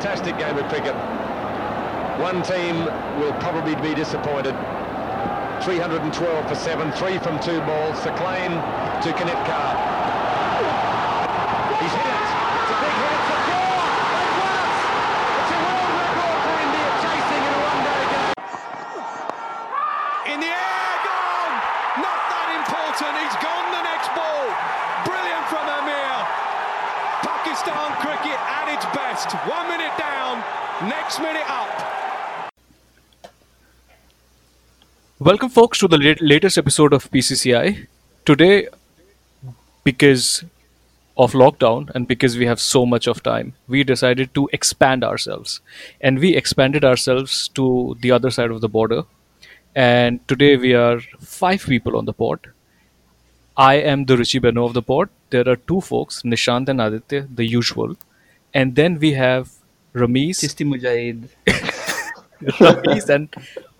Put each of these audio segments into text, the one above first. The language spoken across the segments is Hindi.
fantastic game of cricket. One team will probably be disappointed. 312 for seven, three from two balls. Saclane to Kanetkar. He's hit it. It's a big hit. It's a four. They've won it. It's a world record for India chasing in a one-day game. In the air, gone! Not that important. He's gone the next ball. Brilliant from Amir. Pakistan cricket at its best. One minute down, next minute up. Welcome, folks, to the lat- latest episode of PCCI. Today, because of lockdown and because we have so much of time, we decided to expand ourselves. And we expanded ourselves to the other side of the border. And today, we are five people on the pod. I am the Richie Beno of the pod. There are two folks, Nishant and Aditya, the usual. And then we have Ramesh, Chisti Mujahid. Ramesh and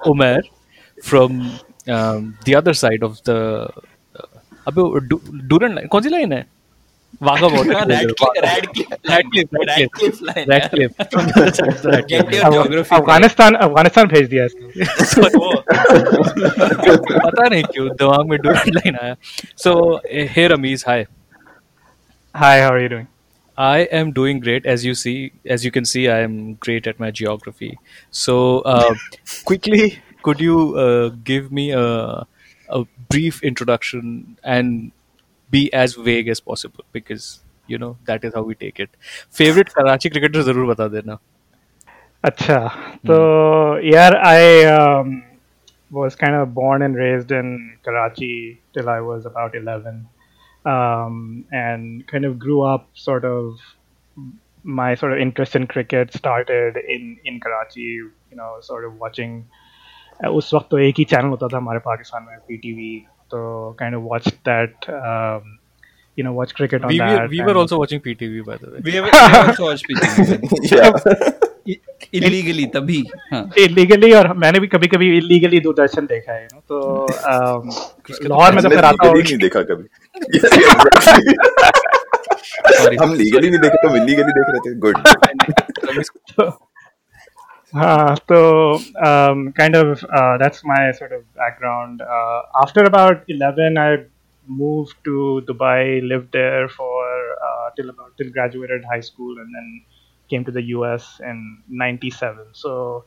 Omer from um, the other side of the uh, अबे डूरन लाइन कौन सी लाइन है Wagah border Radcliffe. Radcliffe, Radcliffe line. Radcliffe. From the side of the Get Radcliffe. your geography. Afghanistan Afghanistan भेज दिया इसको पता नहीं क्यों दिमाग में डूरन लाइन आया so eh, hey Ramesh hi Hi, how are you doing? I am doing great as you see as you can see I am great at my geography so uh, quickly could you uh, give me a, a brief introduction and be as vague as possible because you know that is how we take it favorite Karachi cricketer जरूर बता देना अच्छा तो यार I um, was kind of born and raised in Karachi till I was about 11 um, and kind of grew up sort of my sort of interest in cricket started in in Karachi you know sort of watching uh, उस वक्त तो एक ही चैनल होता था हमारे पाकिस्तान में पीटीवी तो kind of watched that um, you know watch cricket on we that were, we were and- also watching PTV by the way We have, we have also watched PTV. Illegally, तभी हाँ इलीगली और मैंने भी कभी कभी इलीगली दूरदर्शन देखा है you know, तो um, लाहौर में तो फिर आता हूँ नहीं देखा कभी. हम लीगली नहीं देखे तो इलीगली देख रहे थे गुड हाँ तो um, kind of uh, that's my sort of background uh, after about 11 I moved to Dubai lived there for uh, till about till graduated high school and then came to the US in 97 so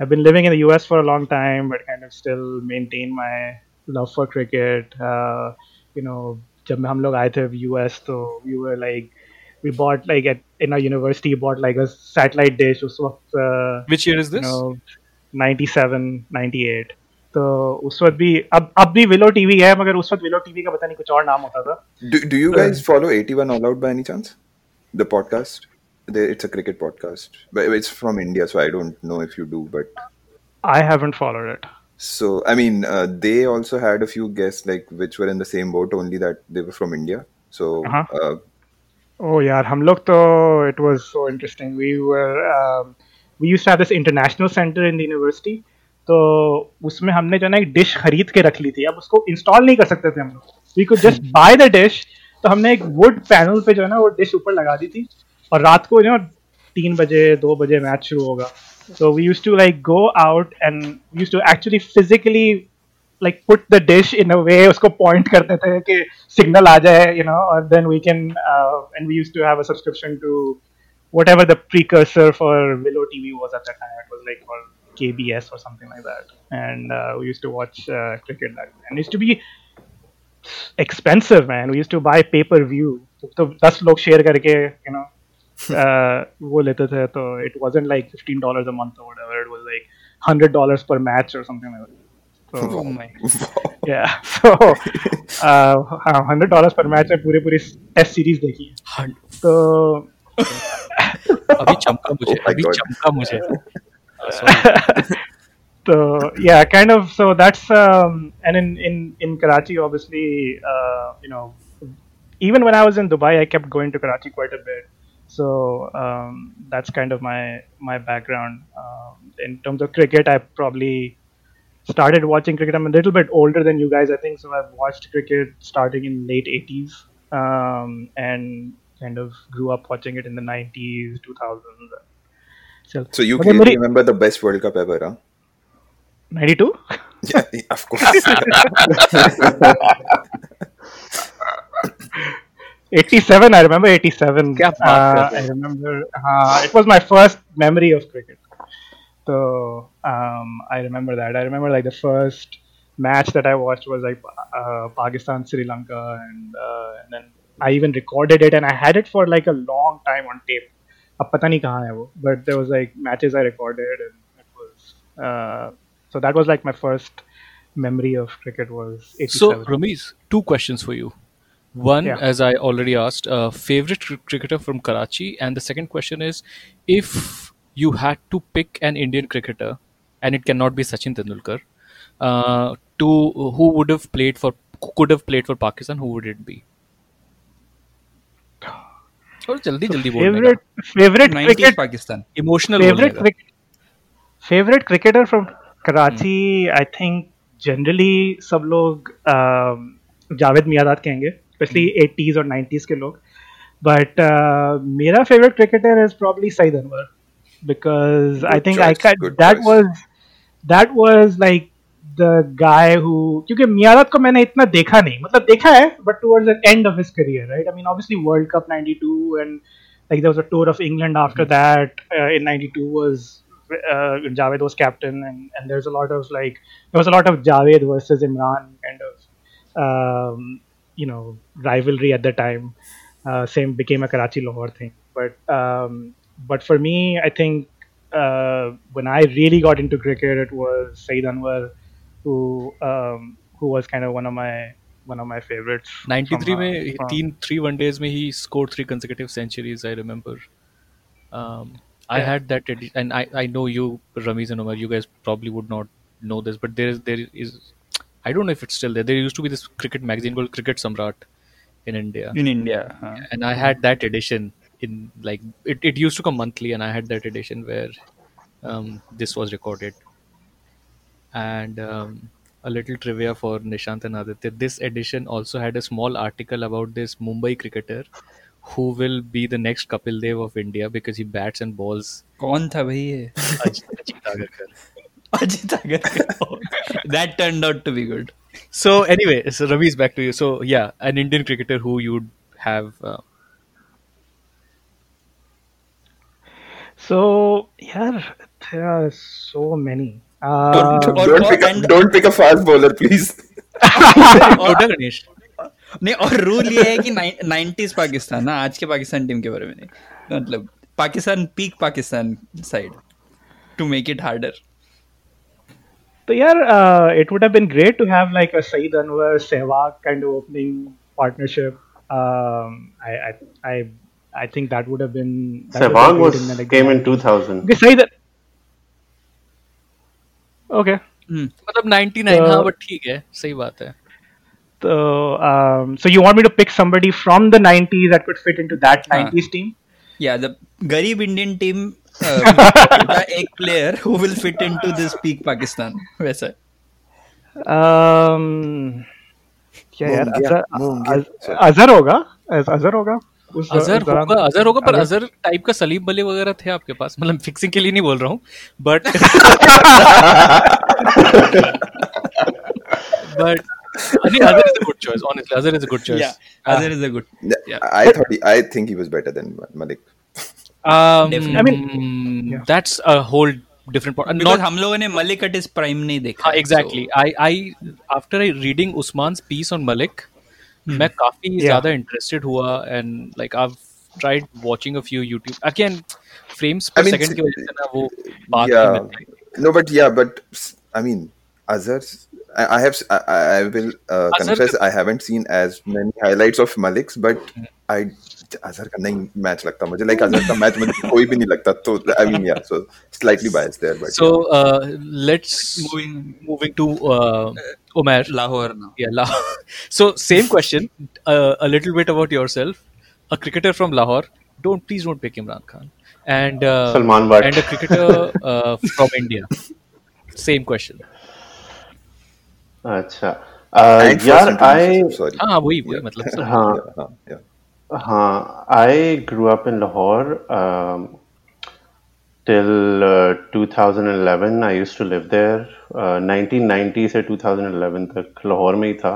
I've been living in the US for a long time but kind of still maintain my love for cricket uh, you know जब हम लोग आए थे US तो we were like we bought like at in our university bought like a satellite dish उस वक्त uh, which year is you this know 97 98 तो उस वक्त भी अब अब भी विलो टीवी है मगर उस वक्त विलो टीवी का पता नहीं कुछ और नाम होता था Do, do you guys follow 81 All Out by any chance? The podcast? They, it's a cricket podcast. But it's from India, so I don't know if you do. But I haven't followed it so, I mean, uh, they also had a few guests like which were in the same boat, only that they were from India. So, Uh-huh. uh, Oh यार हम लोग तो it was so interesting we were um, we used to have this international center in the university तो उसमें हमने जो है ना एक डिश खरीद के रख ली थी अब उसको इंस्टॉल नहीं कर सकते थे हम लोग we could just buy the dish तो हमने एक वुड पैनल पे जो है ना वो डिश ऊपर लगा दी थी और रात को जो तीन बजे, दो बजे मैच शुरू होगा। तो we used to like go out and used to actually physically like put the dish in a way उसको पॉइंट करते थे कि सिग्नल आ जाए यू नो और then we can and we used to have a subscription to whatever the precursor for Willow TV was at it was like और के बी एस और something like that and we used to watch cricket that and used to be expensive man we used to buy pay per view तो दस लोग शेयर करके यू नो वो लेते थे तो it wasn't like fifteen dollars a month or whatever it was like hundred dollars per match or something like that so Oh my. yeah so uh, hundred dollars per match में पूरी पूरी टेस्ट सीरीज़ देखी है तो अभी चमका मुझे Oh अभी. चमका मुझे so yeah kind of so that's um, and in in in Karachi obviously uh, you know even when I was in Dubai I kept going to Karachi quite a bit so um, that's kind of my my background um, in terms of cricket I probably started watching cricket I'm a little bit older than you guys I think so I've watched cricket starting in late 80s um, and kind of grew up watching it in the 90s, 2000s. So, So you memory- remember the best World Cup ever, huh? 92? Yeah, of course. 87 i remember 87 क्या बात uh, कर रहे i remember uh, it was my first memory of cricket so um, i remember that i remember like the first match that i watched was like uh, pakistan sri lanka and, uh, and then i even recorded it and i had it for like a long time on tape अब पता नहीं कहाँ है वो but there was like matches i recorded and it was uh, so that was like my first memory of cricket was 87 So, Ramiz, two questions for you. One, Yeah. as I already asked, uh, favorite cr- cricketer from Karachi, and the second question is, if you had to pick an Indian cricketer, and it cannot be Sachin Tendulkar, uh, to who would have played for, could have played for Pakistan, who would it be? और जल्दी जल्दी बोलने favorite favorite 90s cricket Pakistan emotional favorite crick, favorite cricketer from Karachi I think generally सब लोग um, जावेद मियादाद कहेंगे Especially 80s और 90s के लोग but uh, मेरा favorite cricketer is probably Saeed Anwar because I Good think I choice, can good that choice. was that was like the guy who क्योंकि मियादाद को मैंने इतना देखा नहीं मतलब देखा है but towards the end of his career right I mean obviously World Cup 92 and like there was a tour of England after that uh, in 92 was uh, Javed was captain and, and there's a lot of like there was a lot of Javed versus Imran kind of um, you know rivalry at the time uh, same became a Karachi Lahore thing but um, but for me I think uh, when I really got into cricket it was Saeed Anwar who um, who was kind of one of my one of my favorites 93 from, uh, में from- तीन three one days में he scored three consecutive centuries I remember um, I Yeah. had that edi- and I, I know you Ramiz and Omar you guys probably would not know this but there is there is I don't know if it's still there there used to be this cricket magazine called Cricket Samrat in India in India हाँ and I had that edition in like it, it used to come monthly and I had that edition where um, this was recorded and um, a little trivia for Nishant and Aditya this edition also had a small article about this Mumbai cricketer who will be the next Kapil Dev of India because he bats and balls कौन था भाई ये Ajit Ajit Agarkar. अजित अगर that turned out to be good So anyway, so Ravi's back to you. So yeah, an Indian cricketer who you'd have uh, So yeah, there are so many. Uh, don't, or- don't or- pick a, and- don't pick a fast bowler, please. Koda Ganesh. नहीं और रूल ये है कि नाइन्टीज पाकिस्तान ना आज के पाकिस्तान टीम के बारे में नहीं मतलब Pakistan peak Pakistan side to make it harder so yeah, uh, it would have been great to have like a Saeed Anwar Sehwag kind of opening partnership. Um, I, I I I think that would have been. that would have Sehwag been was great in the, like, came in 2000. Okay, Saeed. Okay. मतलब 99 Uh, हाँ बट ठीक है सही बात है So, um, so you want me to pick somebody from the 90s that could fit into that हाँ. 90s team? या द गरीब इंडियन टीम एक player who will fit into this pick Pakistan वैसा Um, क्या यार Mungia, अजहर Mungia, अज- अजहर होगा? अज- अजहर होगा? उस अजहर होगा अजहर होगा पर अजहर- अजहर टाइप का सलीम बली वगैरह थे आपके पास। मतलब फिक्सिंग के लिए नहीं बोल रहा हूँ बट बट नहीं Azhar is a good choice honestly Azhar is a good या choice other is a good Yeah, I thought he, I think he was better than Malik. um Definitely. I mean, yeah. that's a whole different part because not हम लोगों ने मलिक एट इज प्राइम नहीं देखा हाँ exactly I I after I reading Usman's piece on Malik मैं काफी ज्यादा इंटरेस्टेड हुआ and like I tried watching a few YouTube again frames per I mean, second की वजह से ना वो बात yeah. नहीं मिलती No, but yeah, but s- I mean, Azhar's. I, I have. s- I, I will uh, Azhar confess. का- I haven't seen as many highlights of Malik's, but I Azhar का नहीं मैच लगता मुझे लाइक अजहर का मैच मुझे कोई भी नहीं लगता तो आई मीन या so slightly biased there but uh, let's Moving- moving to uh, Umair. Lahore ना Yeah, Lahore. So same question, uh, a little bit about yourself. A cricketer from Lahore. Don't please don't pick Imran Khan. And uh, Salman Butt. And a cricketer uh, from India. Same question. अच्छा uh, यार सॉरी हाँ वही वही मतलब सब हाँ हाँ yeah हाँ, I grew up in Lahore um, till uh, 2011. I used to live there. Uh, 1990 से 2011 तक लाहौर में ही था.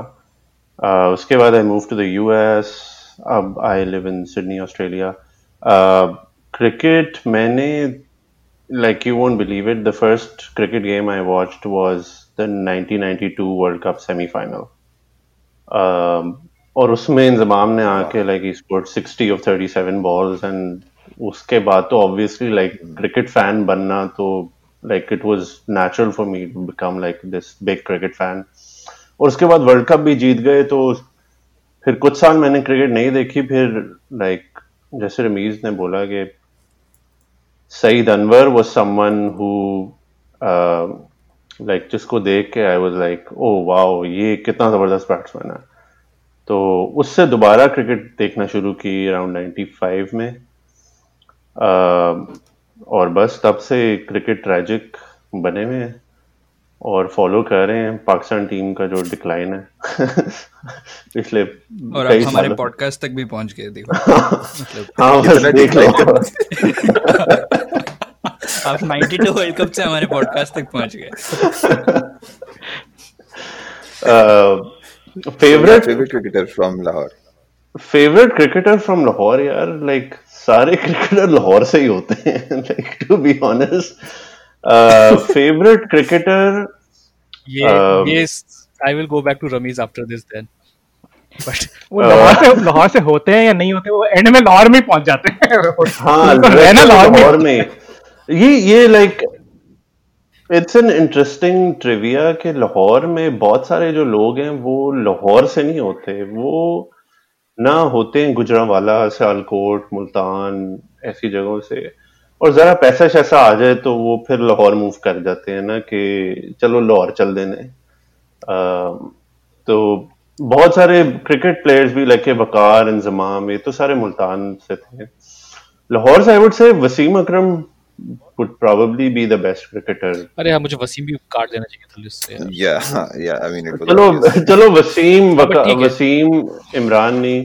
Uh, उसके बाद I moved to the US. अब I live in Sydney, Australia. Uh, cricket मैंने like you won't believe it. The first cricket game I watched was the 1992 World Cup semi-final. Um, और उसमें इंजमाम ने आके like he scored 60 of 37 balls and उसके बाद तो ऑब्वियसली लाइक क्रिकेट फ़ैन बनना तो like it was natural for me to become like this big cricket fan और उसके बाद वर्ल्ड कप भी जीत गए तो फिर कुछ साल मैंने क्रिकेट नहीं देखी फिर लाइक जैसे रमीज ने बोला कि Saeed Anwar was someone who like जिसको देख के I was like oh wow ये कितना ज़बरदस्त बैट्समैन है। तो उससे दोबारा क्रिकेट देखना शुरू की अराउंड 95 में। uh, और बस तब से क्रिकेट ट्रैजिक बने हुए हैं और फॉलो कर रहे हैं। पाकिस्तान टीम का जो डिक्लाइन है पिछले और आप हमारे पॉडकास्ट तक भी पहुँच गए देखो। मतलब हाँ बस देख लो आप 92 वर्ल्ड कप से हमारे पॉडकास्ट तक पहुँच गए। Favourite favorite cricketer from Lahore. Favourite cricketer from Lahore यार लाइक सारे क्रिकेटर लाहौर से ही होते हैं like to be honest favourite cricketer ये Um, ये I will go back to Rameez after this then but वो लाहौर से लाहौर से होते हैं या नहीं होते वो एंड में लाहौर में ही पहुँच जाते हैं। हाँ रहना लाहौर में? लाहौर में। ये ये like it's an interesting trivia कि लाहौर में बहुत सारे जो लोग हैं वो लाहौर से नहीं होते। वो ना होते हैं गुजरावाला सियालकोट मुल्तान ऐसी जगहों से। और जरा पैसा शैसा आ जाए तो वो फिर लाहौर मूव कर जाते हैं ना कि चलो लाहौर चल देने। अम, तो बहुत सारे क्रिकेट प्लेयर्स भी लाइक वकार इंजमाम ये तो सारे मुल्तान से थे। लाहौर से I would say Wasim Akram would probably be the best cricketer अरे हाँ मुझे वसीम भी काट देना चाहिए था लिस्ट से यार Yeah, yeah. I mean, it was चलो चलो वसीम वका। वसीम इमरानी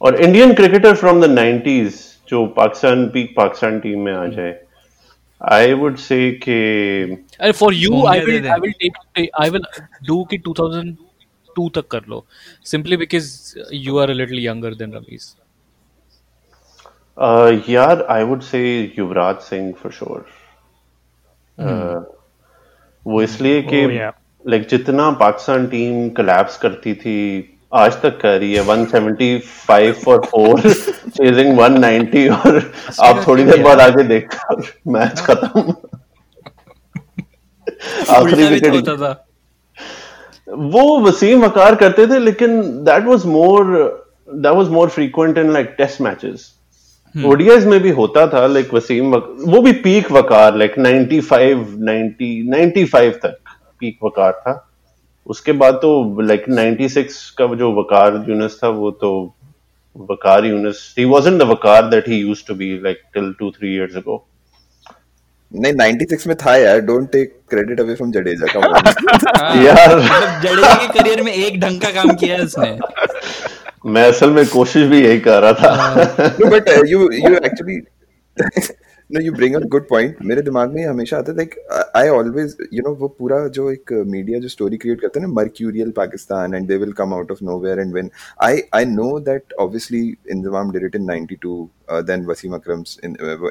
और Indian cricketer from the 90s जो पाकिस्तान पीक पाकिस्तान टीम में आ जाए आई वुड से कि अरे for you I will. I will take I will do कि 2002 तक कर लो simply because you are a little younger than Rameez Uh, यार I would say Yuvraj Singh for sure वो इसलिए कि Oh, लाइक जितना पाकिस्तान टीम कोलैप्स करती थी आज तक कर रही है। 175 फॉर फोर चेजिंग 190 और आप थोड़ी देर बाद आगे देखते मैच खत्म। आखिरी तो विकेट होता था। वो वसीम वकार करते थे लेकिन that was more that was more frequent in like test matches ODIs में भी होता था लाइक वसीम वक, वो भी पीक वकार लाइक 95 90 95 तक पीक वकार था। उसके बाद तो लाइक 96 का जो वकार यूनस था वो तो Waqar Younis he wasn't the Waqar that he used to be like till 2 3 years ago नहीं 96 में था यार don't take credit away from Jadeja का यार। मतलब जडेजा के करियर में एक ढंग का काम किया है उसने। मैं असल में कोशिश भी यही कर रहा था। But you you actually know you bring a good point मेरे दिमाग में हमेशा आता था आई ऑलवेज यू नो वो पूरा जो एक मीडिया जो स्टोरी क्रिएट करते ना mercurial Pakistan and they will come out of nowhere and when I I know that obviously Inzamam did it in 92 then Wasim Akram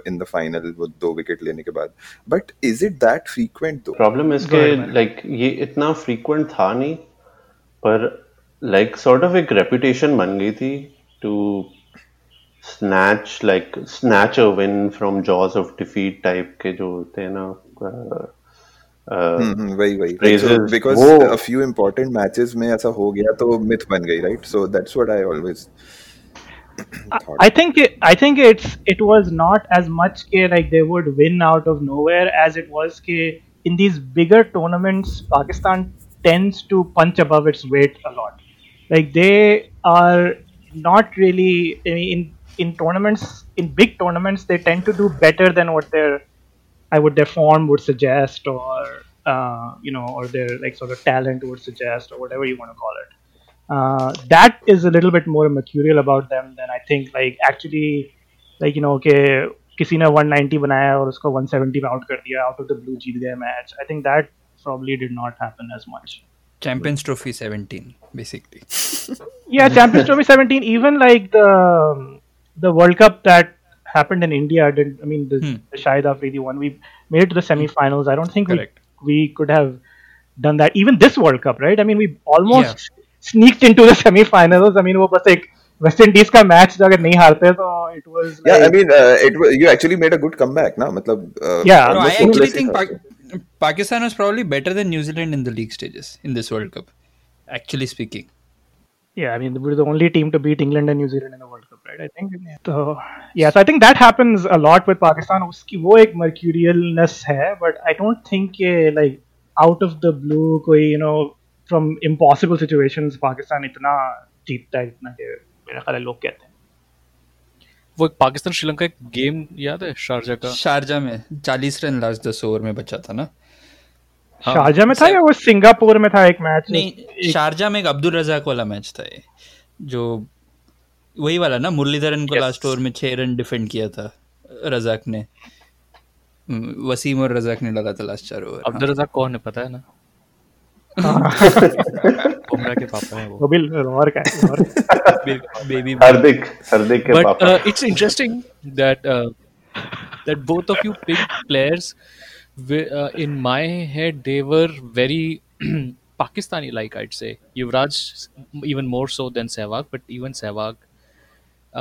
in the final वो दो विकेट लेने के बाद। But is it that frequent though problem is like ये इतना फ्रीक्वेंट था नहीं पर लाइक सॉर्ट ऑफ एक रेपुटेशन बन गई थी to snatch like snatch a win from jaws of defeat type के जो होते हैं ना uh, uh, हम्म, वही वही Phrases, so, because वो- a few important matches में ऐसा हो गया तो myth बन गई right so that's what I always thought. I think it, I think it's it was not as much ke like they would win out of nowhere as it was ke in these bigger tournaments Pakistan tends to punch above its weight a lot. Like they are not really I mean, in in tournaments in big tournaments they tend to do better than what their I would their form would suggest or uh, you know or their like sort of talent would suggest or whatever you want to call it. uh, that is a little bit more mercurial about them than I think like actually like you know okay किसी ने 190 बनाया और उसको 170 पे आउट कर दिया आउट ऑफ द ब्लू जीत गया match I think that probably did not happen as much Champions Trophy 17, basically. yeah champions trophy 17 even like the the world cup that happened in india did i mean the, Hmm. the shahid afridi one we made it to the semi-finals i don't think we, Correct. we could have done that even this world cup right i mean we almost yeah. sneaked into the semi-finals i mean वो बस एक वेस्ट इंडीज का मैच अगर नहीं हारते तो it was Yeah, I like, mean, uh, it wa- you actually made a good comeback, na? मतलब, uh, Yeah. No, I almost actually hopeless think ही था. Pak- Pakistan was probably better than New Zealand in the league stages in this World Cup. Actually speaking. yeah i mean we're the only team to beat england and new zealand in the world cup right i think so yeah so i think that happens a lot with pakistan उसकी वो एक mercurialness है but i don't think ये like out of the blue कोई you know from impossible situations pakistan इतना जीतता है इतना कि मेरा ख्याल है लोग कहते हैं हैं वो एक पाकिस्तान श्रीलंका एक गेम याद है शारजा का? शारजा में 40 रन लास्ट 10 ओवर में बचा था ना। शारजा में था या वो सिंगापुर में था एक मैच नहीं शारजा में एक अब्दुल रजाक वाला मैच था ये जो वही वाला ना मुरलीधरन को Yes. लास्ट ओवर में छह रन डिफेंड किया था रजाक ने। हम्म, वसीम और रजाक ने लगा था लास्ट चार ओवर अब्दुल रजाक कौन है पता है ना? बुमराह के पापा हैं वो वो भी और का है और बेबी हार्दिक हार्दिक के but पापा uh, it's interesting that uh, that both of you picked players wi- uh, in my head they were very pakistani like i'd say yuvraj even more so than sehwag but even sehwag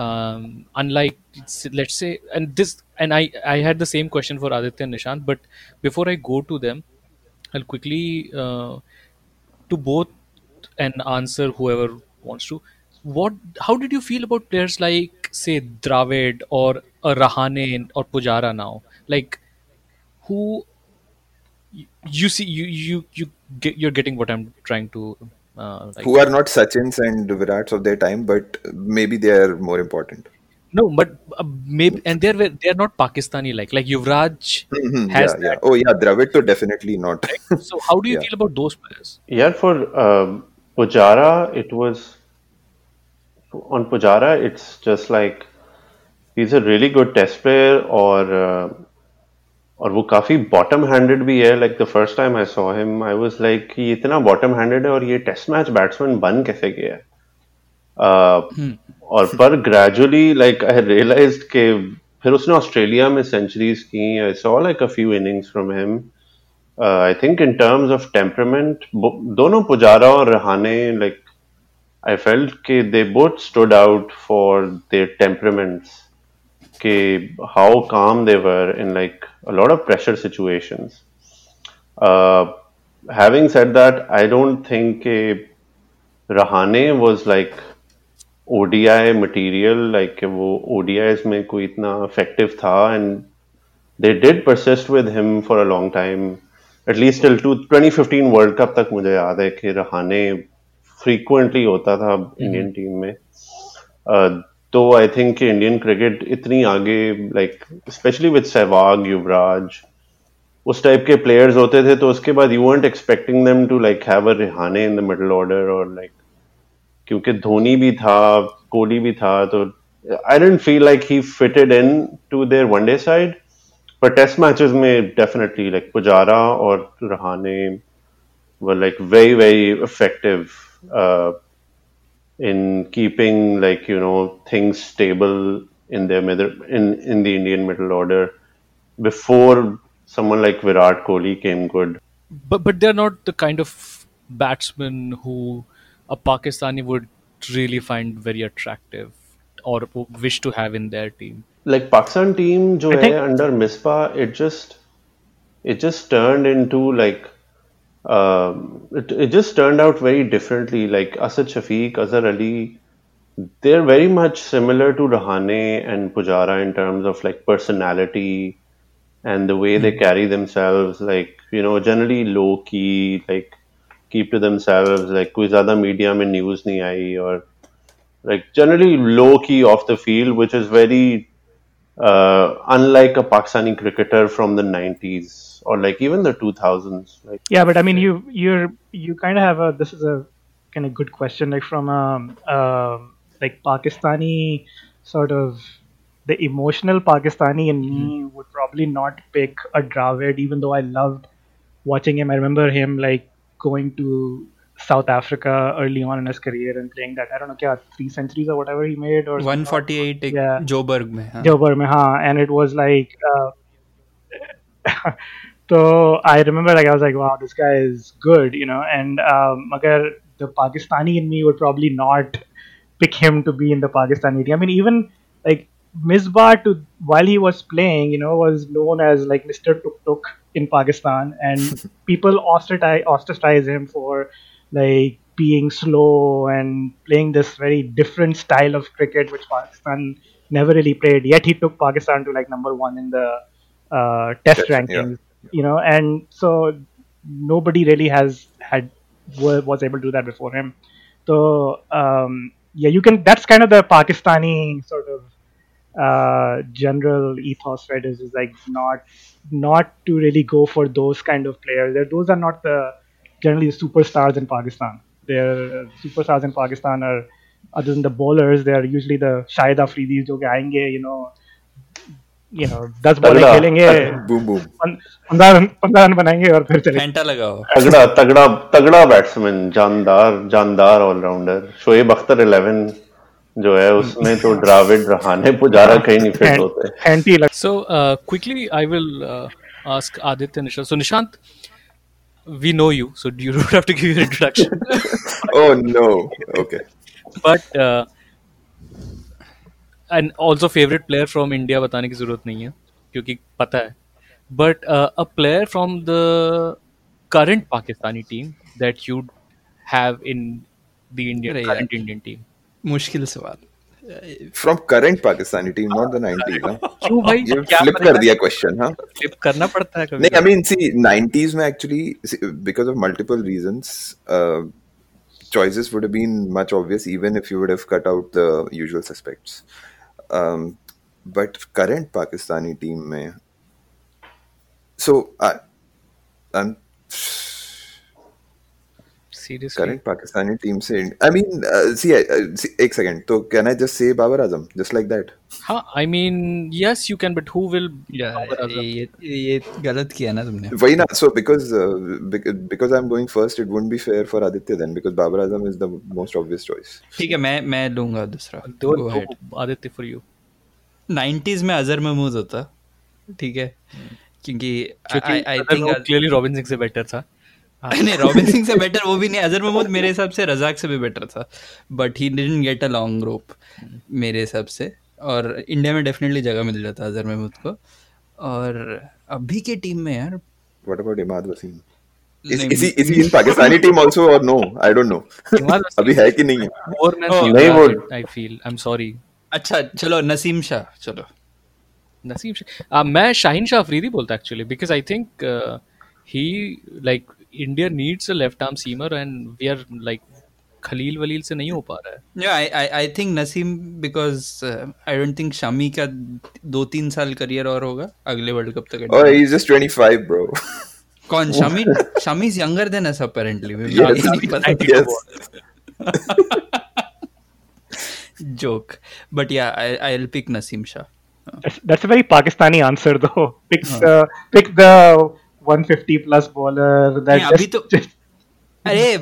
um, unlike s- let's say and this and i i had the same question for aditya and nishant but before i go to them i'll quickly uh, to both and answer whoever wants to. What? How did you feel about players like say Dravid or Rahane or Pujara now? Like who you, you see you you you get you're getting what I'm trying to uh, like. Who are not Sachins and Virats of their time, but maybe they are more important. no, but uh, maybe and they're they're not Pakistani like like Yuvraj Mhm, has yeah, yeah. Oh, yeah, Dravid to definitely not. So how do you Yeah. feel about those players? Yeah, for um, Pujara, it was on Pujara. It's just like he's a really good test player, or uh, और वो काफ़ी बॉटम हैंडेड भी है. Like the first time I saw him I was like कि इतना बॉटम हैंडेड है और ये टेस्ट मैच बैट्समैन बन कैसे गया है? Uh, और पर ग्रेजुअली लाइक आई रियलाइज्ड के फिर उसने ऑस्ट्रेलिया में सेंचुरीज की. I saw like a few innings from him Uh, I think in terms of temperament, dono Pujara or Rahane, like I felt that they both stood out for their temperaments, ke how calm they were in like a lot of pressure situations. Uh, having said that, I don't think Rahane was like ODI material, like wo ODIs mein koi itna effective tha, and they did persist with him for a long time At least till to 2015 World Cup तक मुझे याद है कि रहाने फ्रीक्वेंटली होता था इंडियन टीम में। Uh, तो आई थिंक कि इंडियन क्रिकेट इतनी आगे like specially with Sehwag Yuvraj उस टाइप के प्लेयर्स होते थे तो उसके बाद you weren't expecting them to like have a Rahane in the middle order और लाइक क्योंकि धोनी भी था कोहली भी था तो I didn't feel like he fitted in to their one day side पर टेस्ट मैचेस में डेफिनेटली लाइक पुजारा और Rahane were like very very effective uh, in keeping like you know things stable in their middle in in the Indian middle order before someone like Virat Kohli came good. but but they're not the kind of batsmen who a Pakistani would really find very attractive or w- wish to have in their team. like Pakistan team जो है under Mispa it just it just turned into like um, it, it just turned out very differently. Like Asad Shafiq Azhar Ali they're very much similar to Rahane and Pujara in terms of like personality and the way mm. they hmm. carry themselves. Like you know generally low key like keep to themselves. Like koi other media mein news nahi or like generally low key off the field which is very uh, unlike a Pakistani cricketer from the 90s or like even the 2000s. Like Yeah, but I mean, you you're you kind of have a this is a kind of good question, like from um, um like Pakistani sort of the emotional Pakistani in me would probably not pick a Dravid, even though I loved watching him. I remember him like going to South Africa early on in his career and playing that I don't know kya three centuries or whatever he made or 148 yeah. Joburg mein haan. Joburg mein and it was like uh, so I remember like I was like wow this guy is good you know and um, the Pakistani in me would probably not pick him to be in the Pakistani team I mean even like Misbah to while he was playing, you know, was known as like Mr. Tuk Tuk in Pakistan, and people ostracize, ostracize him for like being slow and playing this very different style of cricket, which Pakistan never really played. Yet he took Pakistan to like number one in the uh, Test Test, yeah. rankings, you know, and so nobody really has had was able to do that before him. So um, yeah, you can. That's kind of the Pakistani sort of uh, general ethos, right? Is, is like not not to really go for those kind of players. Those are not the generally the superstars in Pakistan. They're uh, superstars in Pakistan are other than the bowlers. They are usually the Shahid Afridis जो कि आएँगे, you know, you know, दस बॉलें। खेलेंगे, boom boom पंद्रह पंद्रह रन बनाएँगे और फिर चले लगाओ तगड़ा तगड़ा तगड़ा बैट्समैन जानदार जानदार ऑलराउंडर शोएब अख्तर 11 जो है उसमें तो द्राविड रहाने पुजारा कहीं नहीं फिट होते एंटी लग So uh, quickly, I will uh, ask Aditya Nishant. So Nishant, we know you, so you don't have to give your introduction. oh no okay but uh, and also favorite player from India बताने की ज़रूरत नहीं है क्योंकि पता है but uh, a player from the current Pakistani team that you have in the Indian current Indian team मुश्किल सवाल from current Pakistani team not the 90s huh? क्यों भाई ये flip कर दिया question huh? flip करना पड़ता है कभी नहीं I mean see 90s में actually see, because of multiple uh, choices would have been much obvious even if you would have cut out the usual suspects um, but current Pakistani team में so I I'm serious current Pakistani team से आई मीन सी एक सेकंड तो can I just say Babar Azam just like that हाँ I mean yes you can but who will ये गलत किया ना तुमने। वही ना so because because I am going first it wouldn't be fair for Aditya then because Babar Azam is the most obvious choice ठीक है मैं मैं लूँगा दूसरा। गो आदित्य फॉर यू 90s में अजर महमूद होता ठीक है? क्योंकि I think clearly Robin Singh से बेटर था। नहीं रॉबिन सिंह से बेटर वो भी नहीं अजहर महमूद मेरे हिसाब से रजाक से भी बेटर था but he didn't get a long rope मेरे हिसाब से और इंडिया में डेफिनेटली जगह मिल जाता अजहर महमूद को और अभी के टीम में यार what about Imad Wasim? Is, नहीं, is he is he in Pakistani team also or no? I don't know. अभी है कि नहीं है? than Oh, नहीं, वो- I feel I'm sorry. अच्छा चलो नसीम शाह चलो। नसीम शाह uh, मैं शाहीन शाह अफरीदी बोलता actually because I think he like India needs a left arm seamer and we are like Khaleel वलील से नहीं हो पा रहा है Yeah, I, I, I think Naseem because uh, I don't think Shami का दो तीन साल करियर और होगा अगले वर्ल्ड कप तक oh he's just 25 bro. कौन Shami Shami is younger than us apparently Yes. नहीं पता yes joke but yeah I I will pick Naseem Shah That's, that's a very Pakistani answer, though. Pick the pick the 150 plus bowler that नहीं, अभी just, तो- अरे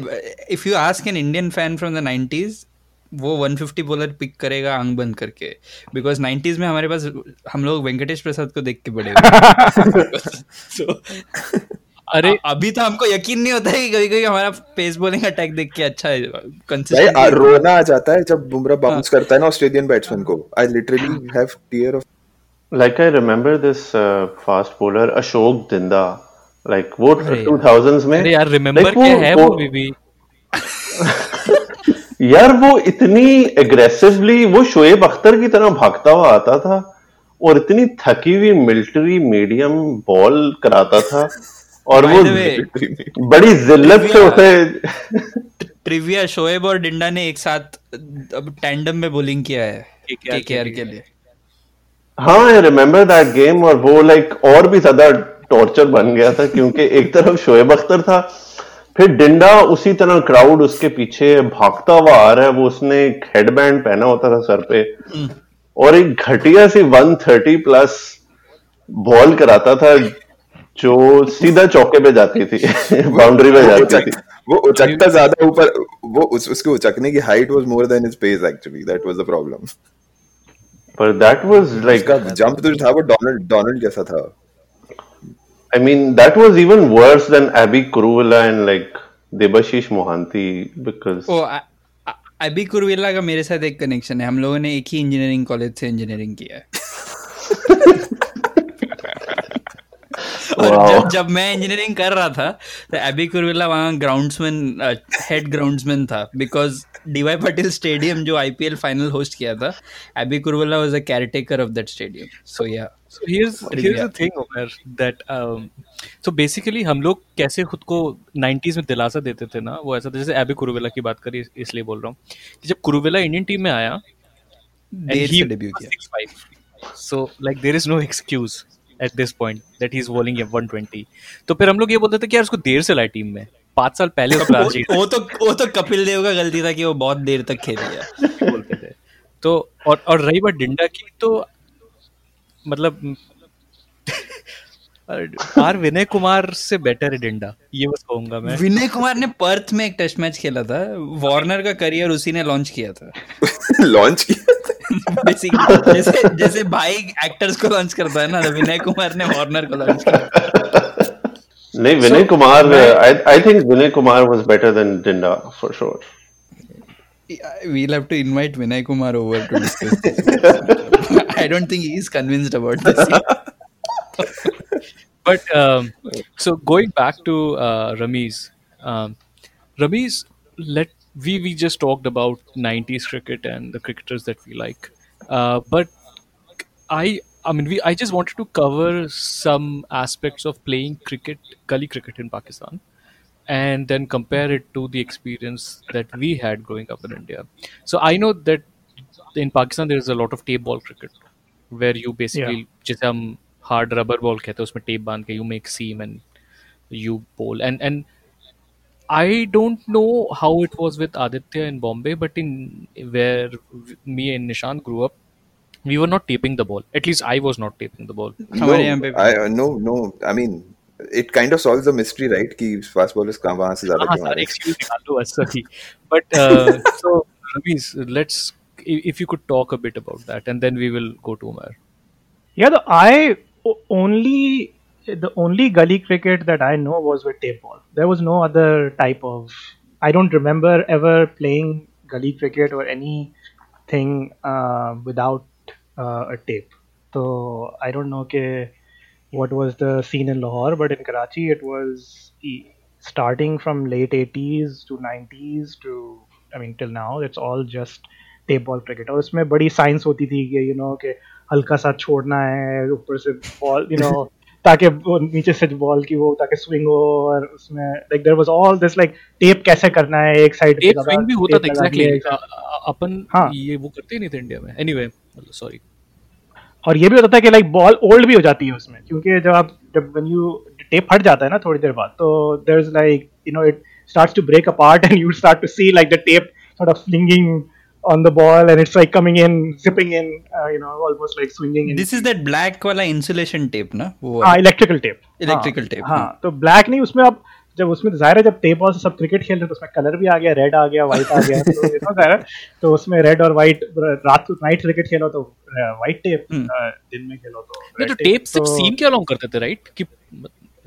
if you ask an Indian fan from the 90s वो 150 बॉलर पिक करेगा आँख बंद करके। बिकॉज़ 90s में हमारे पास हम लोग वेंकटेश प्रसाद को देख के बड़े so, अरे अभी तो हमको यकीन नहीं होता है कि कभी कभी हमारा पेस बॉलिंग अटैक देख के अच्छा है भाई रोना आ जाता है जब बुमराह बाउंस करता है ना ऑस्ट्रेलियन बैट्समैन को। I literally have tear of like I remember this uh, fast bowler Ashok Like वो अरे 2000s में यार रिमेम्बर like, क्या है वो भी यार वो इतनी एग्रेसिवली वो शोएब अख्तर की तरह भागता हुआ आता था और इतनी थकी हुई मिलिट्री मीडियम बॉल कराता था और वो बड़ी जिल्लत से उसे ट्रिविया शोएब और डिंडा ने एक साथ अब टैंडम में बॉलिंग किया है केकेआर के लिए। हाँ आई रिमेम्बर दैट गेम और वो लाइक और भी ज़्यादा टॉर्चर बन गया था क्योंकि एक तरफ़ शोएब अख्तर था फिर डिंडा उसी तरह क्राउड उसके पीछे भागता हुआ आ रहा है वो उसने एक हेडबैंड पहना होता था सर पे और एक घटिया सी 130 प्लस बॉल कराता था जो सीधा चौके पे जाती थी बाउंड्री पे जाती थी। वो उचकता ज़्यादा ऊपर वो उस, उसके उचकने की height was more than his pace actually that was the problem पर दैट वाज लाइक जंप तो था वो डोनाल्ड डोनाल्ड जैसा था। I mean, that was even worse than Abby Kuruvilla and like Debashish Mohanty because ओ अभी कुरवेला का मेरे साथ एक कनेक्शन है। हम लोगों ने एक ही इंजीनियरिंग कॉलेज से इंजीनियरिंग किया है। और Wow. जब जब मैं इंजीनियरिंग कर रहा था तो एबी कुरवेला वहाँ ग्राउंड्समैन हेड ग्राउंड्समैन था। Because D Y Patel stadium जो आईपीएल फाइनल होस्ट किया था Abey Kuruvilla was a caretaker of that stadium so yeah So here's here's the thing, Omer, that um, so basically हम लोग कैसे खुद को 90s में दिलासा देते थे ना वो ऐसा था जैसे एबी कुरुवेला की बात करी इसलिए बोल रहा हूँ कि जब कुरुवेला इंडियन टीम में आया डेब्यू किया। so like there is no excuse at this point that he's bowling a 120 तो फिर हम लोग ये बोलते थे कि यार उसको देर से लाए टीम में। पाँच साल पहले वो, वो तो वो तो कपिल देव का गलती था कि वो बहुत देर तक खेल गया। बोलते थे। तो और और रही बात डिंडा की तो मतलब आर विनय कुमार से बेटर है डिंडा ये बस कहूँगा मैं विनय कुमार ने पर्थ में एक टेस्ट मैच खेला था वार्नर का करियर उसी ने लॉन्च किया था लॉन्च किया बेसिकली जैसे जैसे भाई एक्टर्स को लॉन्च करता है ना तो विनय कुमार ने वार्नर को लॉन्च किया नहीं विनय uh, I I think Vinay Kumar was better than Dinda for sure. we'll have to invite Vinay Kumar over to discuss this. I don't think he is convinced about this. But um, so going back to uh, Ramiz, um, Ramiz, let we we just talked about 90s cricket and the cricketers that we like, uh, but I I mean we I just wanted to cover some aspects of playing cricket, gully cricket in Pakistan, and then compare it to the experience that we had growing up in India. So I know that in Pakistan there is a lot of tape ball cricket where you basically जिसे हम हार्ड रबर बॉल कहते हैं उसमें टेप बाँध के you make seam and you bowl and and I don't know how it was with Aditya in Bombay, but in where me and Nishan grew up, we were not taping the ball. At least I was not taping the ball. no I uh, no no I mean it kind of solves the mystery right कि fast bowlers कहाँ वहाँ से ज़्यादा हाँ क्यों आ रहे हैं excuse sorry. But uh, so Ramesh, let's if you could talk a bit about that, and then we will go to Umar. Yeah, the I only the only gully cricket that I know was with tape ball. There was no other type of. I don't remember ever playing gully cricket or anything uh, without uh, a tape. So I don't know okay, what was the scene in Lahore, but in Karachi it was starting from late 80s to 90s to I mean till now. It's all just tape ball cricket और उसमें बड़ी साइंस होती थी कि यू नो कि हल्का सा छोड़ना है ऊपर से बॉल यू नो ताकि वो नीचे से बॉल की वो ताकि स्विंग हो और उसमें like there was all this like tape कैसे करना है एक साइड एक स्विंग भी होता था एग्जैक्टली अपन हाँ। ये वो करते नहीं थे इंडिया में. एनीवे सॉरी और ये भी होता था कि लाइक बॉल ओल्ड भी हो जाती है उसमें क्योंकि जब आप जब व्हेन यू टेप हट जाता है ना थोड़ी देर बाद तो there is like you know it starts to break apart and you start to see like the tape sort of flinging on the ball and it's like coming in zipping in uh, you know almost like swinging in. This is that black वाला इंसुलेशन टेप ना वो हाँ इलेक्ट्रिकल टेप Electrical tape, हाँ। तो ब्लैक नहीं उसमें अब जब उसमें ज़ाहिर है जब टेप बॉल सब क्रिकेट खेल रहे तो उसमें कलर भी आ गया रेड आ गया व्हाइट आ गया तो you know, ज़ाहिर तो उसमें रेड और व्हाइट रात को नाइट क्रिकेट खेलो तो व्हाइट टेप दिन में खेलो तो तो टेप सिर्फ़ तो- के अलाउ करते थे राइट कि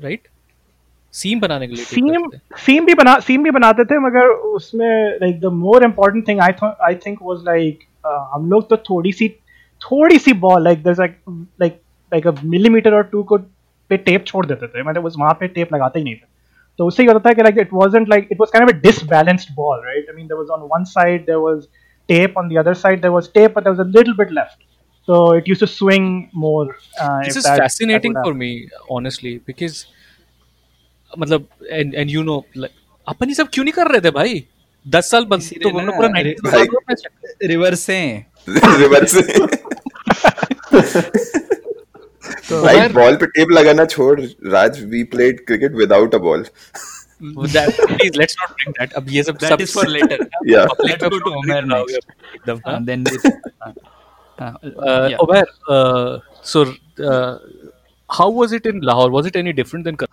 राइट सीम बनाने के लिए सीम सीम भी बना सीम भी बनाते थे मगर उसमें like the more important thing I I think was like हम लोग तो थोड़ी सी थोड़ी सी ball like there like like like a millimetre और टू को पे टेप छोड़ देते थे। मतलब उस वहाँ पे टेप लगाते ही नहीं थे। तो उससे ये होता था कि like it wasn't like it was kind of a disbalanced ball right I mean there was on one side there was tape on the other side there was tape but there was a little bit left. So it used to swing more uh, this is that- that fascinating would for me honestly because मतलब एंड यू नो अपन ही सब क्यों नहीं कर रहे थे भाई? दस साल बंद तो हमने पूरा रिवर्स। रिवर्स। भाई बॉल पे टेप लगाना छोड़ राज we played cricket without a ball let's not that अब ये सब how was it in Lahore was it any different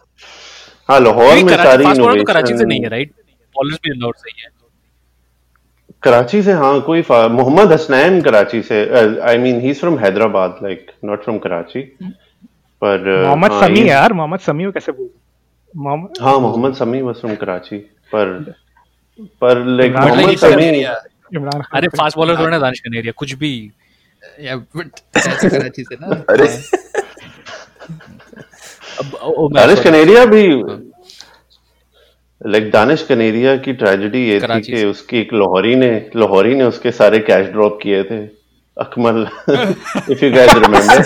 हाँ लाहौर में सारी फास्ट बॉलर तो कराची से नहीं है राइट बॉलर्स भी अलाउड सही है। कराची से हाँ कोई मोहम्मद हसनैन कराची से I mean he is from Hyderabad like not from Karachi पर uh, मोहम्मद हाँ, समी यार मोहम्मद समी को कैसे बोल मोहम्मद हाँ मोहम्मद समी वाज फ्रॉम कराची पर पर लाइक मोहम्मद समी इमरान खान अरे फास्ट बॉलर थोड़ा ना दानिश कनेरिया कुछ भी that's कराची से ना अरे Omer, दानिश कनेरिया भी लाइक दानिश कनेरिया की ट्रेजेडी ये थी कि उसकी एक लाहौरी ने लाहौरी ने उसके सारे कैश ड्रॉप किए थे। Akmal if you guys remember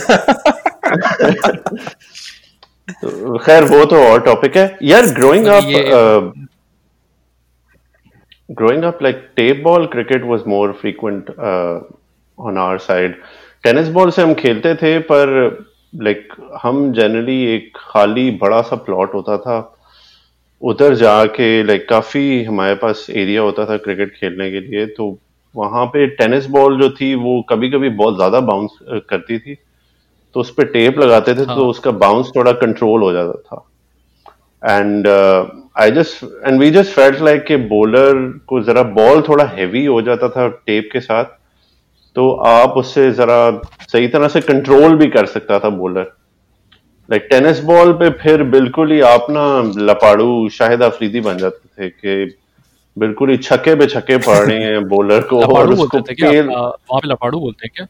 खैर वो तो और टॉपिक है। यार growing up growing up like tape ball cricket was more frequent uh, on our side tennis ball से हम खेलते थे पर लाइक हम जनरली एक खाली बड़ा सा प्लॉट होता था उधर जाके लाइक काफ़ी हमारे पास एरिया होता था क्रिकेट खेलने के लिए तो वहाँ पे टेनिस बॉल जो थी वो कभी कभी बहुत ज़्यादा बाउंस करती थी। तो उस पर टेप लगाते थे हाँ. तो उसका बाउंस थोड़ा कंट्रोल हो जाता था। And I just and we just felt like कि बॉलर को जरा बॉल थोड़ा हैवी हो जाता था टेप के साथ। तो आप उससे जरा सही तरह से कंट्रोल भी कर सकता था बॉलर लाइक टेनिस बॉल पे फिर बिल्कुल ही आप ना लपाड़ू शाहिद अफरीदी बन जाते थे कि बिल्कुल ही छक्के पे छक्के पड़ रहे हैं बॉलर को और लपाड़ू उसको पेल- आ, पे लपाड़ू बोलते हैं क्या?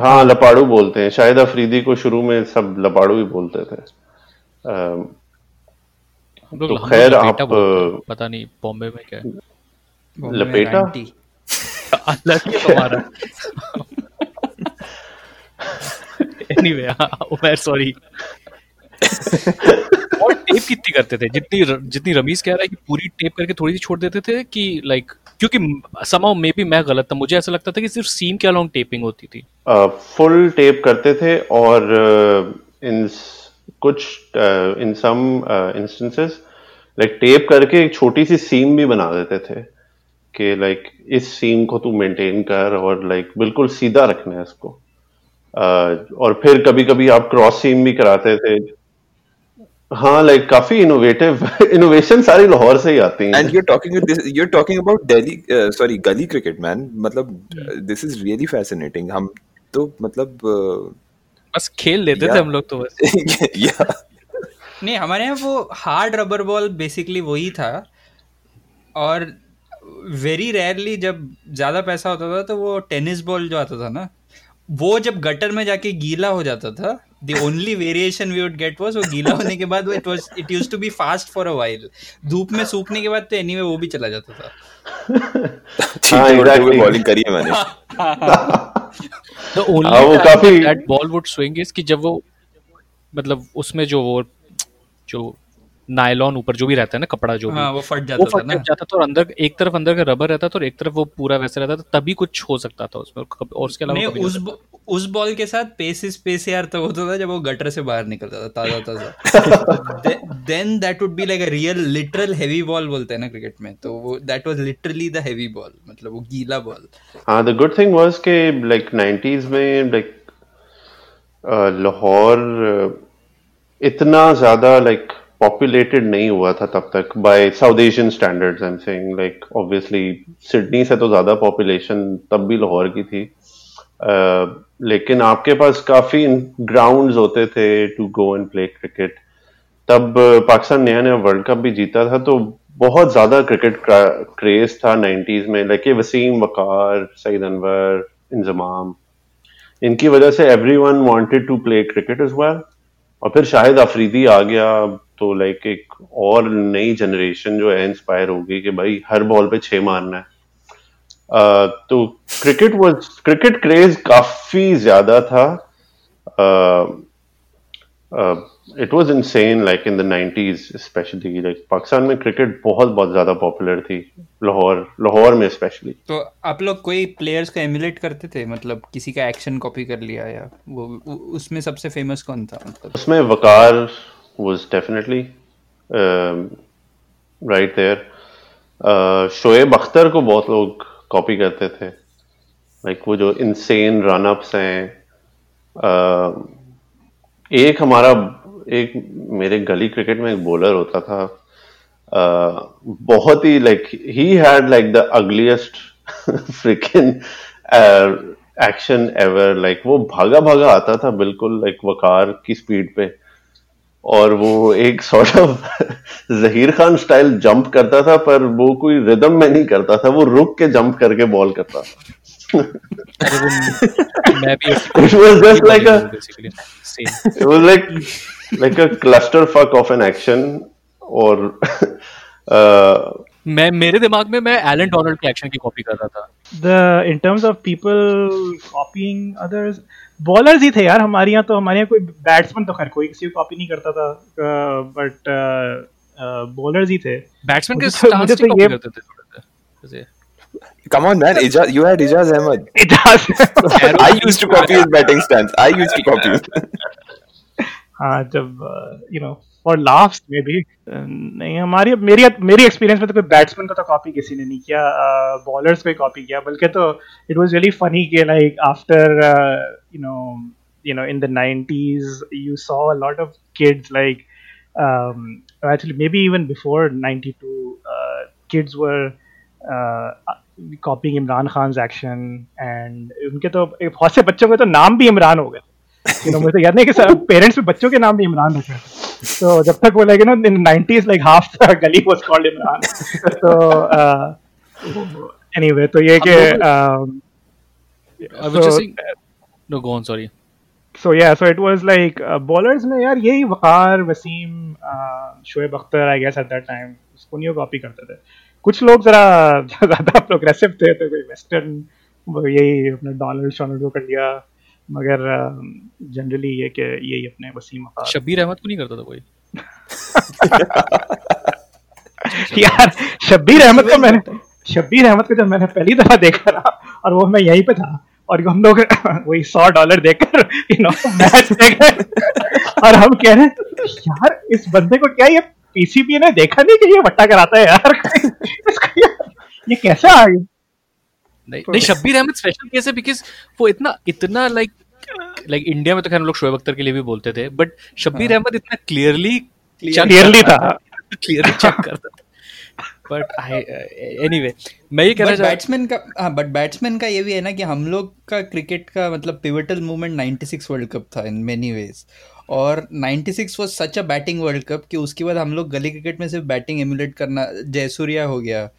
हाँ लपाड़ू बोलते हैं। शाहिद अफरीदी को शुरू में सब लपाड़ू ही बोलते थे। लोग तो खैर आप, पता नहीं बॉम्बे में क्या लपेटा? रांटी। अलग हमारा। एनीवे उमर सॉरी और टेप कितनी करते थे? जितनी जितनी रमीज कह रहा है कि पूरी टेप करके थोड़ी सी छोड़ देते थे कि लाइक क्योंकि समाउ मे भी मैं गलत था। मुझे ऐसा लगता था कि सिर्फ़ सीम के अलोंग टेपिंग होती थी। फुल टेप करते थे और इन कुछ in some instances like tape करके एक छोटी सी सीम भी बना देते थे। कि लाइक इस सीम को तू मेंटेन कर और लाइक बिल्कुल सीधा रखना है इसको Uh, और फिर कभी कभी आप क्रॉस सीम भी कराते थे हाँ लाइक काफ़ी इनोवेटिव इनोवेशन सारी लाहौर से ही आती हैं talking this, you're talking about Delhi, uh, sorry, gully cricket, man. मतलब दिस इज़ रियली fascinating. हम तो मतलब uh, बस खेल लेते थे हम लोग तो बस yeah. नहीं हमारे यहाँ वो हार्ड रबर बॉल बेसिकली वही था और वेरी रेयरली जब ज़्यादा पैसा होता था तो वो टेनिस बॉल जो आता था ना वो जब गटर में जाके गीला हो जाता था the only variation we would get was वो गीला होने के बाद वो it was it used to be fast for a while धूप में सूखने के बाद तो एनीवे वो भी चला जाता था. बॉलिंग करी है मैंने। द ओनली हाँ, वो काफी- that ball would swing is कि जब वो मतलब उसमें जो वो जो नायलॉन ऊपर जो भी रहता है ना कपड़ा जो भी हाँ वो फट वो जाता था फट ना। जब जाता था और अंदर एक तरफ़ अंदर का रबर रहता था और एक तरफ़ वो पूरा वैसे रहता था तभी कुछ हो सकता था उसमें और उसके अलावा उस ब- उस बॉल के साथ पेस इस पेस यार तब होता था जब वो गटर से बाहर निकलता था ताज़ा ताज़ा। Then that would be like a real literal heavy ball बोलते हैं ना क्रिकेट में तो वो that was literally the heavy ball मतलब वो गीला बॉल हाँ द गुड थिंग वाज कि लाइक 90s में लाइक लाहौर इतना ज़्यादा लाइक पॉपुलेटेड नहीं हुआ था तब तक by South Asian standards I am saying like obviously Sydney से तो ज़्यादा पॉपुलेशन तब भी लाहौर की थी। लेकिन आपके पास काफ़ी ग्राउंड्स होते थे to go and play cricket तब पाकिस्तान नया नया वर्ल्ड कप भी जीता था तो बहुत ज़्यादा क्रिकेट क्रेज था 90s में। लाइक ये वसीम, वकार, सईद अनवर, इंजमाम, इनकी वजह से everyone wanted to play cricket as well और फिर शाहिद अफरीदी आ गया तो लाइक एक और नई जनरेशन जो है इंस्पायर होगी कि भाई हर बॉल पे छह मारना है। Uh, तो क्रिकेट वाज क्रिकेट क्रेज काफ़ी ज़्यादा था। It was insane like in the 90s specially like Pakistan में क्रिकेट बहुत बहुत ज़्यादा पॉपुलर थी लाहौर लाहौर में स्पेशली तो आप लोग कोई प्लेयर्स को एमुलेट करते थे? मतलब किसी का एक्शन कॉपी कर लिया या वो उसमें सबसे फ़ेमस कौन था? मतलब उसमें Waqar was definitely right there Shoaib Akhtar को बहुत लोग कॉपी करते थे। लाइक वो जो इंसेन रन अप्स हैं uh, एक हमारा एक मेरे गली क्रिकेट में एक बॉलर होता था। Uh, बहुत ही like he had like the ugliest freaking action ever like वो भागा भागा आता था बिल्कुल लाइक वकार की स्पीड पे। और वो एक sort of Zaheer Khan style jump करता था पर वो कोई रिदम में नहीं करता था वो रुक के जंप करके बॉल करता था। मैं मेरे दिमाग में कॉपी कर रहा था। बॉलर्स ही थे यार हमारे यहाँ तो हमारे यहाँ कोई बैट्समैन तो खैर कोई किसी को कॉपी नहीं करता था बट बॉलर्स ही थे बैट्समैन के मुझे तो- स्टांस तो ये- करते थे Come on, man. Ijaz, you had Ijaz Ahmed. Ijaz. I used to copy his batting stance. I used to copy हाँ जब यू नो फॉर लास्ट में भी नहीं हमारी मेरी मेरी एक्सपीरियंस में तो कोई बैट्समैन को तो कॉपी किसी ने नहीं किया बॉलर्स को कॉपी किया बल्कि तो इट वाज रियली फनी के like after you know you know in the 90s you saw a lot of kids like um, actually maybe even before 92 uh, kids were Imran Khan's action and उनके तो बहुत से बच्चों के तो नाम भी इमरान हो गए you मुझे याद नहीं कि पेरेंट्स में बच्चों के नाम भी इमरान रखे थे। तो जब तक वो like you know in 90s like half the gully was called Imran तो uh, anyway तो ये कि um, I was just so- saying no go on sorry. So yeah so it was like uh, bowlers में यार यही Waqar Wasim Shoaib Akhtar I guess at that time उसको नहीं कॉपी करते थे। कुछ लोग जरा ज़्यादा प्रोग्रेसिव थे तो कोई वेस्टर्न यही अपने डोनाल्ड शोनाल्ड को कर लिया। मगर जनरली ये कि यही अपने वसीम वकार शब्बीर अहमद को नहीं करता था कोई? यार शब्बीर अहमद को मैंने शब्बीर अहमद को जब मैंने पहली दफ़ा देखा था और वो मैं यहीं पे था और हम लोग वही सौ डॉलर देकर यू नो मैच देख रहे और हम कह रहे हैं यार इस बंदे को क्या ये पीसीबी ने देखा नहीं कि ये वट्टा कराता है यार? इसको यार, ये कैसे आ गया नहीं नहीं शब्बीर अहमद स्पेशल केस है बिकॉज़ वो इतना इतना लाइक लाइक इंडिया में तो खैर हम लोग शोएब अख्तर के लिए भी बोलते थे बट शब्बीर अहमद इतना क्लियरली क्लियरली था। क्लियरली चेक करता था। बट आई एनीवे मैं ये कहना बट चाह बैट्समैन का हाँ बट बैट्समैन का ये भी है ना कि हम लोग का क्रिकेट का मतलब पिवटल मूवमेंट 96 वर्ल्ड कप था इन मेनी वेज और 96 was such a batting world cup कि उसके बाद हम लोग गली क्रिकेट में सिर्फ़ बैटिंग एमुलेट करना जयसूर्या हो गया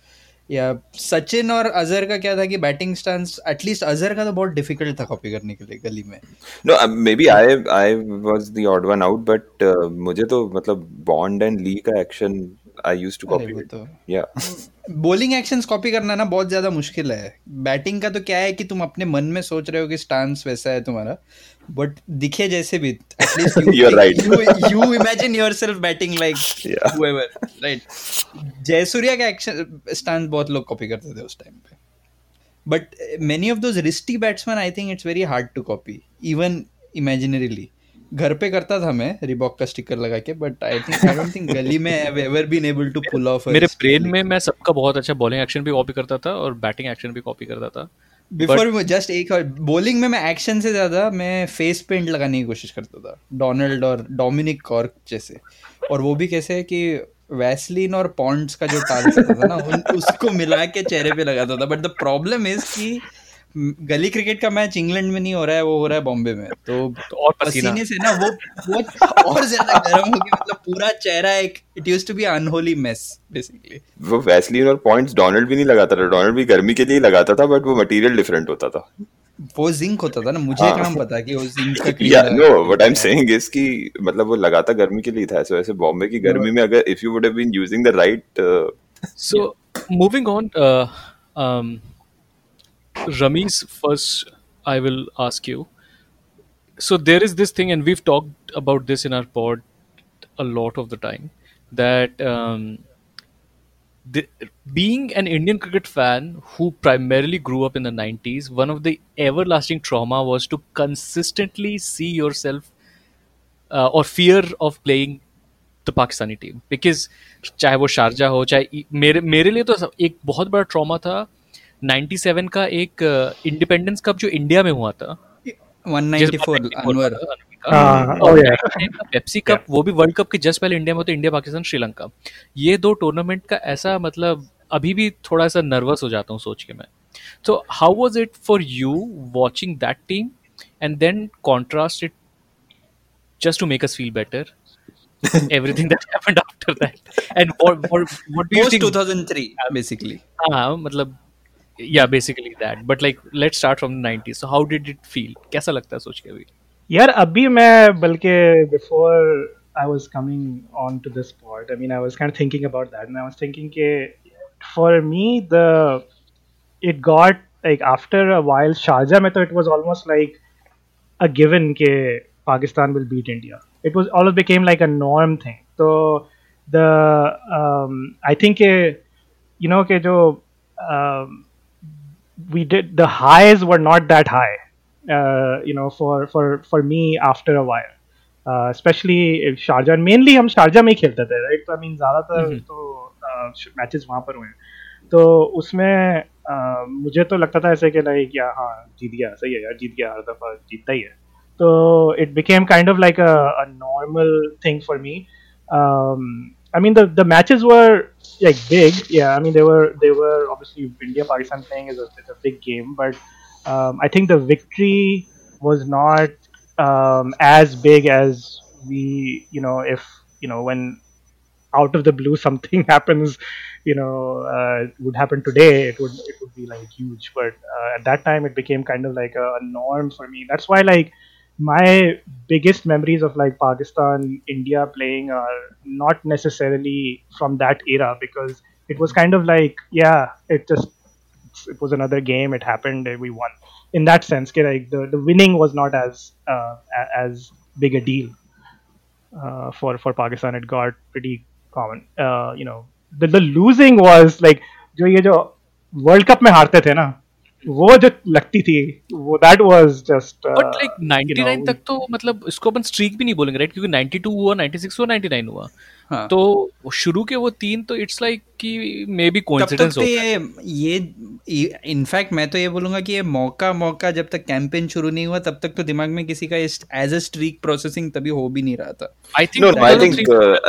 या सचिन और अजहर का क्या था कि बैटिंग स्टांस एटलीस्ट अजहर का तो बहुत डिफ़िकल्ट था कॉपी करने के लिए गली में। No maybe I I was the odd one out uh, मुझे तो मतलब बॉन्ड एंड ली का एक्शन I used to अरे copy वो तो Yeah. बॉलिंग एक्शंस कॉपी करना ना बहुत ज़्यादा मुश्किल है बैटिंग का तो क्या है कि तुम अपने मन में सोच रहे हो कि स्टांस वैसा है तुम्हारा बट दिखे जैसे भी right. you you imagine yourself batting like Yeah. whoever Jayasuriya का एक्शन स्टांस बहुत लोग कॉपी करते थे उस टाइम पे but many of those wristy batsman I think it's very hard to copy even imaginarily घर पे करता था मैं रिबॉक का स्टिकर लगा के but I think I don't think गली में I ever been able to pull off मेरे ब्रेन में मैं सबका बहुत अच्छा बॉलिंग एक्शन भी कॉपी करता था और बैटिंग एक्शन भी कॉपी करता था. बिफोर जस्ट एक और बॉलिंग में मैं एक्शन से ज़्यादा मैं फेस पेंट लगाने की कोशिश करता था. डोनाल्ड और डोमिनिक कॉर्क जैसे. और वो भी कैसे है कि वैसलिन और पॉन्ड्स का जो टाल था ना उन, उसको मिला के चेहरे पे लगाता था. बट द प्रॉब्लम इज़ कि गली क्रिकेट का मैच इंग्लैंड में नहीं हो रहा है वो हो रहा है बॉम्बे में। तो तो और पसीना। पसीने से ना वो वो और ज़्यादा गर्म हो गया मतलब पूरा चेहरा एक it used to be unholy mess basically वो वैसलीन और पॉइंट्स डोनाल्ड भी नहीं लगाता था। डोनाल्ड भी गर्मी के लिए लगाता था बट वो मटेरियल डिफरेंट होता था। वो जिंक होता था ना मुझे हाँ। कहाँ पता कि वो जिंक का या no what I am saying is कि मतलब वो लगाता गर्मी के लिए था ऐसे वैसे बॉम्बे की गर्मी में अगर if you would have been using the right so moving um, Rami's first, I will ask you. So, there is this thing, and we've talked about this in our pod a lot of the time that um, the, being an Indian cricket fan who primarily grew up in the 90s, one of the everlasting trauma was to consistently see yourself uh, or fear of playing the Pakistani team because चाहे वो शारजा हो चाहे मेरे मेरे लिए तो एक बहुत बड़ा ट्रॉमा था 97 का एक इंडिपेंडेंस कप जो इंडिया में हुआ था? 194 अनवर। पेप्सी कप वो भी वर्ल्ड कप के जस्ट पहले इंडिया में होते इंडिया पाकिस्तान श्रीलंका ये दो टूर्नामेंट का ऐसा मतलब अभी भी थोड़ा सा नर्वस हो जाता हूँ सोच के मैं। तो how was it for you watching that team and then contrast it just to make us feel better. Everything that happened after that. And what what, what do you post think? 2003 basically. हाँ मतलब yeah basically that but like let's start from the 90s so how did it feel कैसा लगता है सोच के अभी यार अभी मैं बल्कि before I was coming on to this part I mean I was kind of thinking about that and I was thinking के for me the it got like after a while Sharjah में तो it was almost like a given के Pakistan will beat India. It was always became like a norm thing. So the um, I think uh, you know okay, jo, um, we did the highs were not that high. Uh, you know for for for me after a while. Uh, especially if Sharjah mainly हम शारजा में ही खेलते थे राइट तो आई मीन ज़्यादातर तो मैचेस वहाँ पर हुए तो उसमें uh, मुझे तो लगता था ऐसे कि लाइक या हाँ जीत गया सही है यार जीत गया हर दफ़ा जीतता ही है so it became kind of like a, a normal thing for me um, i mean the, the matches were like big. Yeah i mean they were they were obviously india pakistan playing is a, is a big game but um, i think the victory was not um, as big as we you know if you know when out of the blue something happens you know uh, would happen today it would it would be like huge. But uh, at that time it became kind of like a, a norm for me. That's why like my biggest memories of like Pakistan, India playing are not necessarily from that era because it was kind of like, yeah, it just it was another game. It happened, we won. In that sense, like the, the winning was not as uh, as big a deal uh, for for Pakistan. It got pretty common. Uh, you know, the, the losing was like जो ये जो वर्ल्ड कप में हारते थे ना वो जो लगती थी वो that was just but like 99 तक तो मतलब इसको अपन स्ट्रीक भी नहीं बोलेंगे राइट क्योंकि 92 हुआ 96 हुआ 99 हुआ। हाँ. तो शुरू के वो तीन तो इट्स लाइक कि मे बी कोइंसिडेंस होता है। ये इनफैक्ट मैं तो ये बोलूँगा कि ये मौका मौका जब तक कैंपेन शुरू नहीं हुआ तब तक तो दिमाग में किसी का एज अ स्ट्रीक प्रोसेसिंग तभी हो भी नहीं रहा था। I think no I think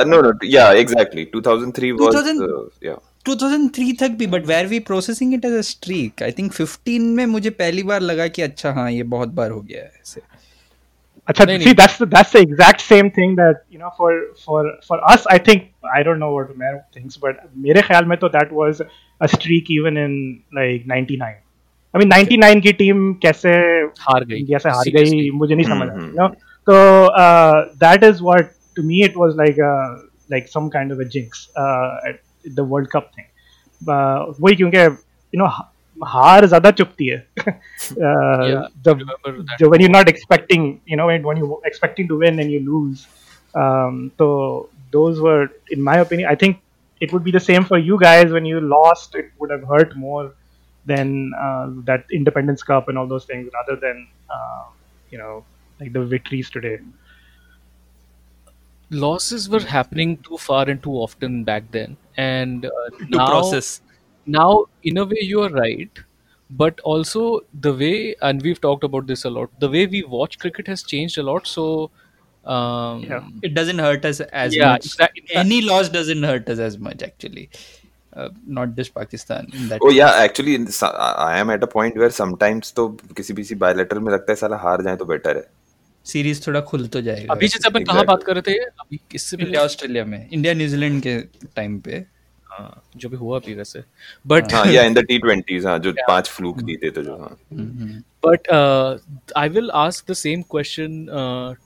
no no yeah exactly 2003 was या 2003 तक भी but where we processing it as a streak I think 15 में मुझे पहली बार लगा कि अच्छा हाँ ये बहुत बार हो गया है ऐसे अच्छा see that's the, that's the exact same thing that you know for for for us I think I don't know what Umair thinks but मेरे ख्याल में तो that was a streak even in like 99 I mean 99 की टीम कैसे हार गई इंडिया से हार गई मुझे नहीं समझ आया you know तो uh, that is what to me it was like a like some kind of a jinx uh, the world cup thing वही क्योंकि यू नो हार ज्यादा चुपती है जब जो when you not expecting you know when you expecting to win and you lose तो those were in my opinion i think it would be the same for you guys when you lost it would have hurt more than uh, that independence cup and all those things rather than uh, you know like the victories today losses were happening too far and too often back then and uh, to now, process now in a way you are right but also the way and we've talked about this a lot the way we watch cricket has changed a lot so um, Yeah. it doesn't hurt us as Yeah, much exact- any loss doesn't hurt us as much actually uh, not just pakistan in that Oh yeah, actually in this- I am at a point where sometimes तो किसी किसी बायलेटरल में लगता है साला हार जाए तो बेटर है सीरीज़ थोड़ा खुल तो जाएगा। अभी जैसे अपन कहाँ बात कर रहे थे अभी किससे पहले ऑस्ट्रेलिया में? इंडिया न्यूजीलैंड के टाइम पे। हाँ, जो भी हुआ अभी वैसे। बट हाँ, या इन द टी ट्वेंटीज जो पाँच फ्लूक दी hmm. थे तो जो हाँ। But I will ask the same question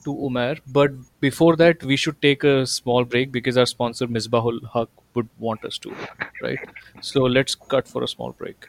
to Umar but before that we should take a small break because our sponsor Misbahul Haq would want us to right so let's cut for a small break